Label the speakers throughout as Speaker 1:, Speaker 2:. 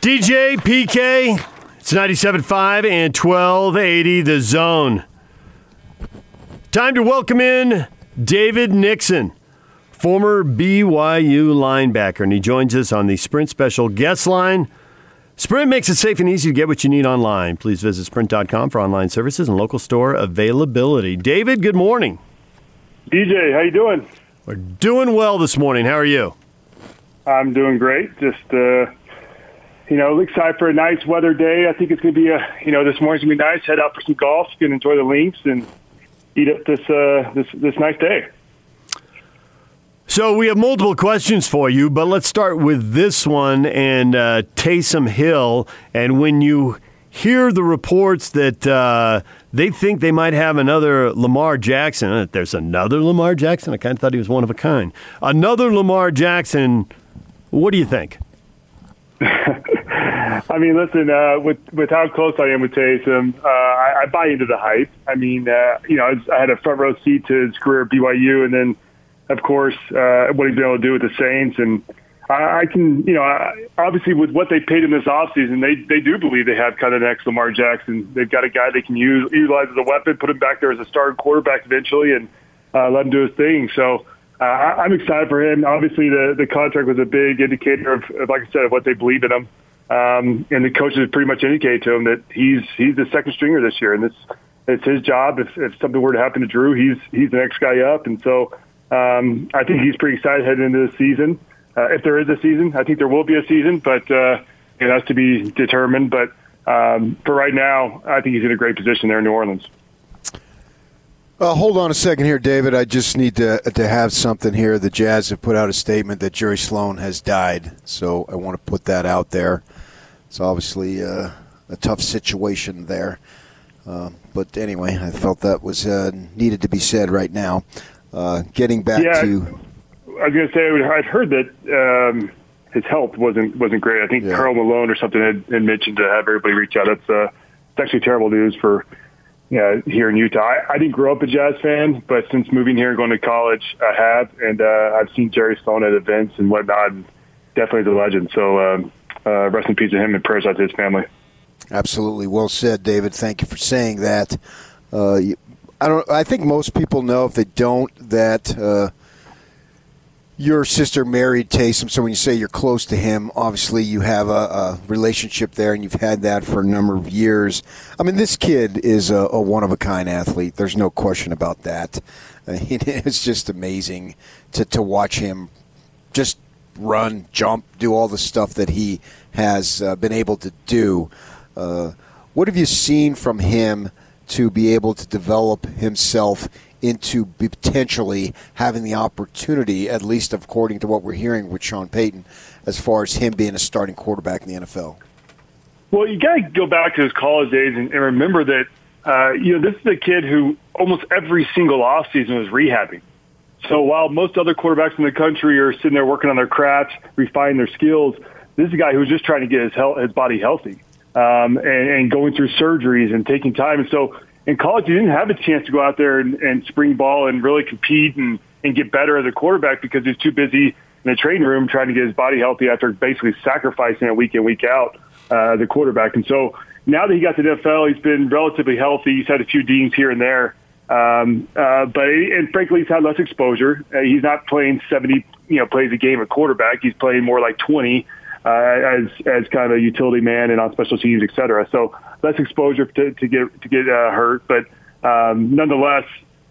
Speaker 1: DJ PK, it's 97.5 and 1280 the zone. Time to welcome in David Nixon, former BYU linebacker, and he joins us on the Sprint Special Guest Line. Sprint makes it safe and easy to get what you need online. Please visit sprint.com for online services and local store availability. David, good morning.
Speaker 2: DJ, how you doing?
Speaker 1: We're doing well this morning. How are you?
Speaker 2: I'm doing great. Just uh, you know, excited for a nice weather day. I think it's going to be a you know this morning's going to be nice. Head out for some golf. You can enjoy the links and eat up this uh, this this nice day.
Speaker 1: So we have multiple questions for you, but let's start with this one and uh, Taysom Hill. And when you hear the reports that uh, they think they might have another Lamar Jackson, uh, there's another Lamar Jackson. I kind of thought he was one of a kind. Another Lamar Jackson. What do you think?
Speaker 2: I mean, listen, uh, with with how close I am with Taysom, uh, I, I buy into the hype. I mean, uh, you know, I, was, I had a front row seat to his career at BYU, and then, of course, uh, what he's been able to do with the Saints. And I, I can, you know, I, obviously with what they paid him this offseason, they they do believe they have kind of next Lamar Jackson. They've got a guy they can use utilize as a weapon, put him back there as a starting quarterback eventually, and uh, let him do his thing. So. Uh, I'm excited for him. Obviously, the, the contract was a big indicator of, of, like I said, of what they believe in him. Um, and the coaches pretty much indicated to him that he's he's the second stringer this year, and this it's his job. If, if something were to happen to Drew, he's he's the next guy up, and so um, I think he's pretty excited heading into the season. Uh, if there is a season, I think there will be a season, but uh, it has to be determined. But um, for right now, I think he's in a great position there in New Orleans.
Speaker 3: Uh, hold on a second here, David. I just need to to have something here. The Jazz have put out a statement that Jerry Sloan has died, so I want to put that out there. It's obviously uh, a tough situation there. Uh, but anyway, I felt that was uh, needed to be said right now. Uh, getting back
Speaker 2: yeah,
Speaker 3: to,
Speaker 2: I was going to say I'd heard that um, his health wasn't wasn't great. I think yeah. Karl Malone or something had, had, mentioned to have everybody reach out. That's uh, it's actually terrible news for yeah, here in Utah. I, I didn't grow up a Jazz fan, but since moving here and going to college, I have, and uh, I've seen Jerry Sloan at events and whatnot. And definitely the legend. So um, uh, rest in peace to him and prayers out to his family.
Speaker 3: Absolutely, well said, David. Thank you for saying that. Uh, I don't. I think most people know if they don't that uh, your sister married Taysom. So when you say you're close to him, obviously you have a, a, relationship there, and you've had that for a number of years. I mean, this kid is a, a one of a kind athlete. There's no question about that. Uh, it's just amazing to to watch him just run, jump, do all the stuff that he has uh, been able to do. Uh, what have you seen from him to be able to develop himself into potentially having the opportunity, at least according to what we're hearing with Sean Payton, as far as him being a starting quarterback in the NFL?
Speaker 2: Well, you got to go back to his college days and, and remember that uh, you know this is a kid who almost every single offseason was rehabbing. So while most other quarterbacks in the country are sitting there working on their craft, refining their skills, this is a guy who's just trying to get his health, his body healthy um, and, and going through surgeries and taking time. And so in college, he didn't have a chance to go out there and, and spring ball and really compete and, and get better as a quarterback because he's too busy in the training room trying to get his body healthy after basically sacrificing it week in, week out, uh, the quarterback. And so now that he got to the NFL, he's been relatively healthy. He's had a few dings here and there. Um, uh, but and frankly, he's had less exposure. Uh, he's not playing 70, you know, plays a game at quarterback. He's playing more like 20 uh, as as kind of a utility man and on special teams, et cetera. So less exposure to, to get to get uh, hurt, but um, nonetheless,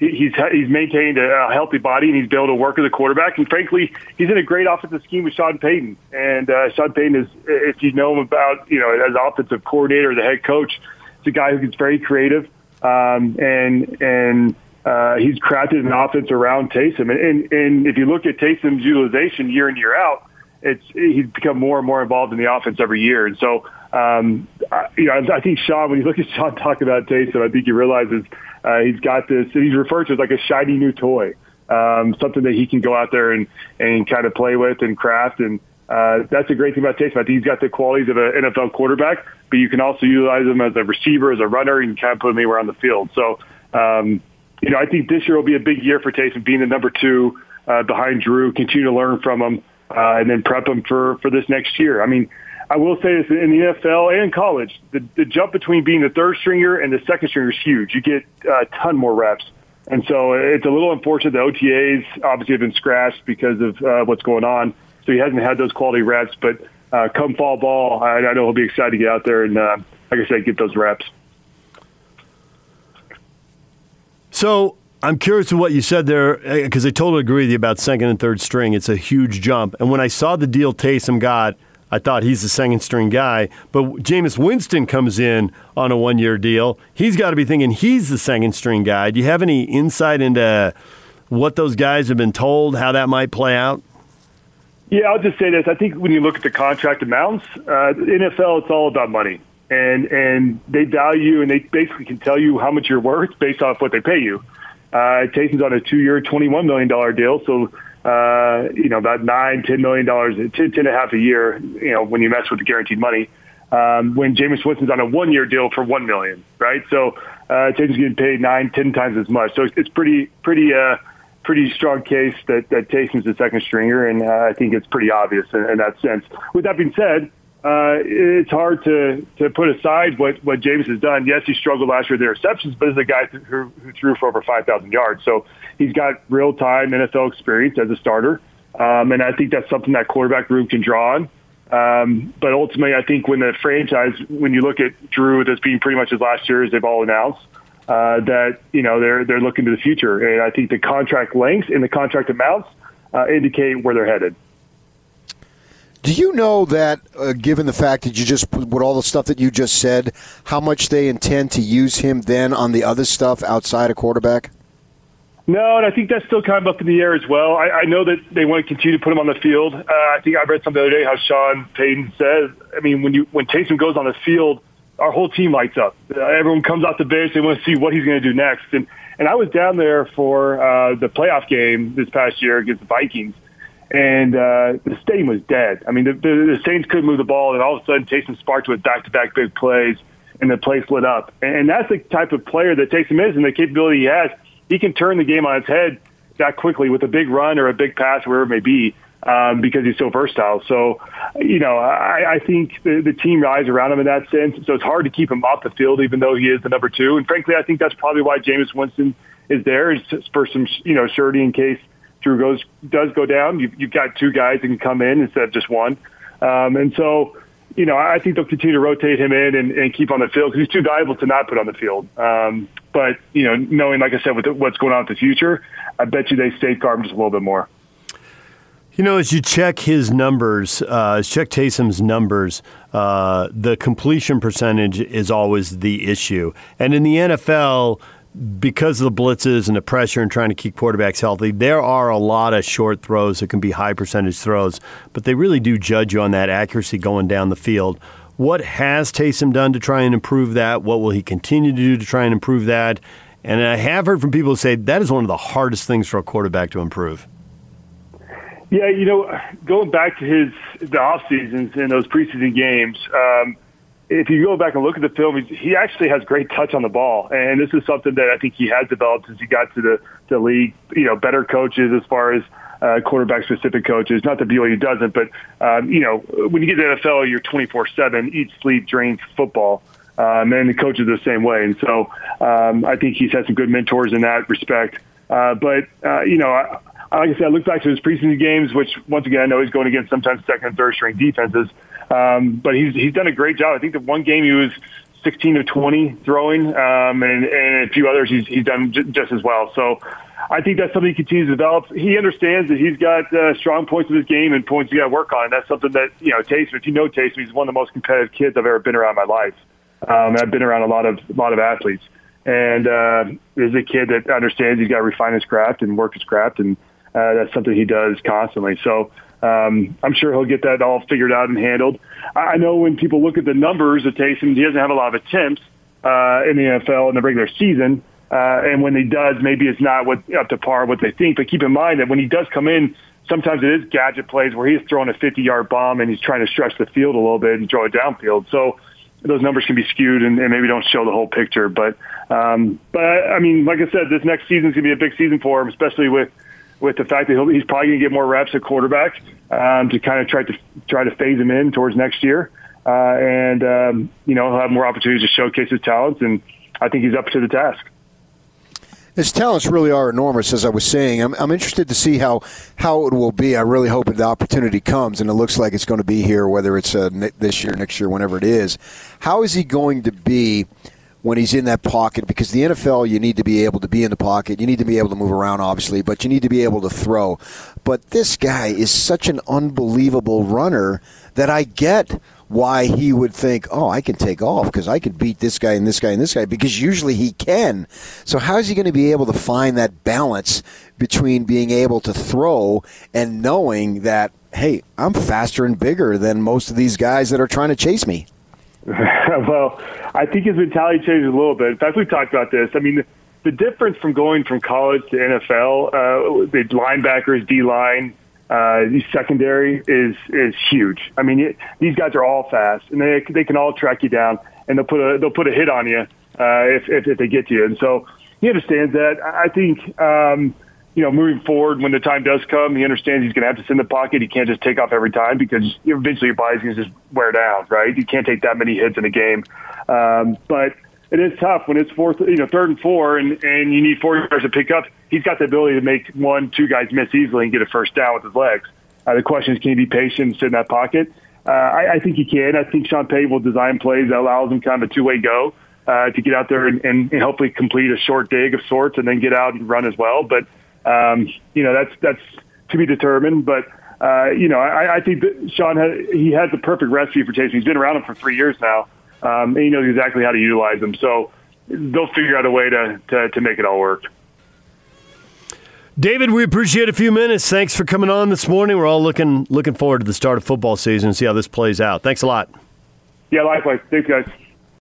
Speaker 2: he's he's maintained a healthy body and he's been able to work as a quarterback. And frankly, he's in a great offensive scheme with Sean Payton. And uh, Sean Payton is, if you know him about, you know, as offensive coordinator, the head coach, it's a guy who gets very creative um, and and uh, he's crafted an offense around Taysom. And, and and if you look at Taysom's utilization year in year out, it's he's become more and more involved in the offense every year. And so, um, I, you know, I think Sean, when you look at Sean talk about Taysom, I think he realizes uh, he's got this. He's referred to as like a shiny new toy, um, something that he can go out there and and kind of play with and craft and. Uh, that's a great thing about Taysom. I think he's got the qualities of an NFL quarterback, but you can also utilize him as a receiver, as a runner, and kind of put him anywhere on the field. So, um, you know, I think this year will be a big year for Taysom being the number two uh, behind Drew, continue to learn from him, uh, and then prep him for, for this next year. I mean, I will say this in the NFL and college, the, the jump between being the third stringer and the second stringer is huge. You get a ton more reps. And so it's a little unfortunate the OTAs obviously have been scratched because of uh, what's going on. So he hasn't had those quality reps. But uh, come fall ball, I, I know he'll be excited to get out there and, uh, like I said, get those reps.
Speaker 1: So I'm curious to what you said there because I totally agree with you about second and third string. It's a huge jump. And when I saw the deal Taysom got, I thought he's the second string guy. But Jameis Winston comes in on a one year deal. He's got to be thinking he's the second string guy. Do you have any insight into what those guys have been told, how that might play out?
Speaker 2: Yeah, I'll just say this. I think when you look at the contract amounts, uh, NFL, it's all about money. And, and they value and they basically can tell you how much you're worth based off what they pay you. Uh, Taysom's on a two-year, $21 million deal. So, uh, you know, about nine, $10 million, 10, 10 and a half a year, you know, when you mess with the guaranteed money. Um, when Jameis Winston's on a one-year deal for 1 million, right? So, uh, Taysom's getting paid nine, ten times as much. So it's, it's pretty, pretty, uh, pretty strong case that, that Taysom's the second stringer, and uh, I think it's pretty obvious in, in that sense. With that being said, uh, it's hard to, to put aside what, what Jameis has done. Yes, he struggled last year with the receptions, but he's a guy who, who threw for over 5,000 yards. So he's got real time NFL experience as a starter. Um, and I think that's something that quarterback room can draw on. Um, but ultimately, I think when the franchise, when you look at Drew as being pretty much his last year, as they've all announced, uh, that you know they're they're looking to the future, and I think the contract lengths and the contract amounts uh, indicate where they're headed.
Speaker 3: Do you know that, uh, given the fact that you just with all the stuff that you just said, how much they intend to use him then on the other stuff outside of quarterback?
Speaker 2: No, and I think that's still kind of up in the air as well. I, I know that they want to continue to put him on the field. Uh, I think I read something the other day how Sean Payton says. I mean, when you when Taysom goes on the field, our whole team lights up. Uh, everyone comes off the bench. They want to see what he's going to do next. And and I was down there for uh, the playoff game this past year against the Vikings and uh, the stadium was dead. I mean, the, the, the Saints couldn't move the ball, and all of a sudden, Taysom sparked with back-to-back big plays, and the place lit up. And that's the type of player that Taysom is, and the capability he has. He can turn the game on its head that quickly with a big run or a big pass, wherever it may be, um, because he's so versatile. So, you know, I, I think the, the team rallies around him in that sense. So it's hard to keep him off the field, even though he is the number two. And frankly, I think that's probably why Jameis Winston is there, is for some, you know, surety in case – Drew goes does go down, you've, you've got two guys that can come in instead of just one. Um, and so, you know, I think they'll continue to rotate him in and, and keep on the field because he's too valuable to not put on the field. Um, but you know, knowing, like I said, with the, what's going on with the future, I bet you they safeguard him just a little bit more.
Speaker 1: You know, as you check his numbers, uh, check Taysom's numbers, uh, the completion percentage is always the issue. And in the NFL, because of the blitzes and the pressure and trying to keep quarterbacks healthy, there are a lot of short throws that can be high percentage throws, but they really do judge you on that accuracy going down the field. What has Taysom done to try and improve that? What will he continue to do to try and improve that? And I have heard from people say that is one of the hardest things for a quarterback to improve.
Speaker 2: Yeah, you know, going back to his the off seasons and those preseason games, um, if you go back and look at the film, he actually has great touch on the ball, and this is something that I think he has developed since he got to the, the league. You know, better coaches as far as uh, quarterback specific coaches. Not that BYU doesn't, but um, you know, when you get to the NFL, you're 24 seven, eat, sleep, drink football. Um, and the coaches the same way, and so um, I think he's had some good mentors in that respect. Uh, but uh, you know, I, like I said, I look back to his preseason games, which once again I know he's going against sometimes second and third string defenses. Um, but he's he's done a great job. I think the one game he was 16 of 20 throwing, um, and, and a few others he's, he's done j- just as well. So I think that's something he continues to develop. He understands that he's got uh, strong points of his game and points he got to work on. And that's something that, you know, Taysom, if you know Taysom, he's one of the most competitive kids I've ever been around in my life. Um, I've been around a lot of, a lot of athletes. And uh, is a kid that understands he's got to refine his craft and work his craft. And uh, that's something he does constantly. So um, I'm sure he'll get that all figured out and handled. I know when people look at the numbers of Taysom, he doesn't have a lot of attempts uh, in the NFL in the regular season. Uh, and when he does, maybe it's not what, up to par what they think. But keep in mind that when he does come in, sometimes it is gadget plays where he's throwing a 50-yard bomb and he's trying to stretch the field a little bit and throw it downfield. So those numbers can be skewed and, and maybe don't show the whole picture. But um, but I mean, like I said, this next season is going to be a big season for him, especially with with the fact that he's probably going to get more reps at quarterback um, to kind of try to try to phase him in towards next year. uh, and um, you know he'll have more opportunities to showcase his talents, and I think he's up to the task.
Speaker 3: His talents really are enormous, as I was saying. I'm, I'm interested to see how, how it will be. I really hope the opportunity comes, and it looks like it's going to be here, whether it's uh, this year, next year, whenever it is. How is he going to be when he's in that pocket? Because the NFL, you need to be able to be in the pocket. You need to be able to move around, obviously, but you need to be able to throw. But this guy is such an unbelievable runner that I get why he would think, oh, I can take off because I can beat this guy and this guy and this guy because usually he can. So how is he going to be able to find that balance between being able to throw and knowing that, hey, I'm faster and bigger than most of these guys that are trying to chase me?
Speaker 2: well, I think his mentality changed a little bit. In fact, we've talked about this. I mean, the, difference from going from college to NFL, uh, the linebackers, D line, uh, the secondary is is huge. I mean, it, these guys are all fast, and they they can all track you down, and they'll put a they'll put a hit on you uh, if, if if they get to you. And so he understands that. I think. Um, you know, moving forward, when the time does come, he understands he's going to have to in the pocket. He can't just take off every time because eventually your body's going to just wear down, right? You can't take that many hits in a game. Um, but it is tough when it's fourth, you know, third and four, and and you need four yards to pick up. He's got the ability to make one, two guys miss easily and get a first down with his legs. Uh, the question is, can he be patient and sit in that pocket? Uh, I, I think he can. I think Sean Payton will design plays that allows him kind of a two-way go uh, to get out there and, and, and hopefully complete a short dig of sorts, and then get out and run as well. But um, you know, that's that's to be determined. But uh, you know, I, I think that Sean has, he has the perfect recipe for Taysom. He's been around him for three years now um, and he knows exactly how to utilize them. So they'll figure out a way to, to, to make it all work.
Speaker 1: David, we appreciate a few minutes. Thanks for coming on this morning. We're all looking looking forward to the start of football season and see how this plays out. Thanks a lot.
Speaker 2: Yeah, likewise. Thanks, guys.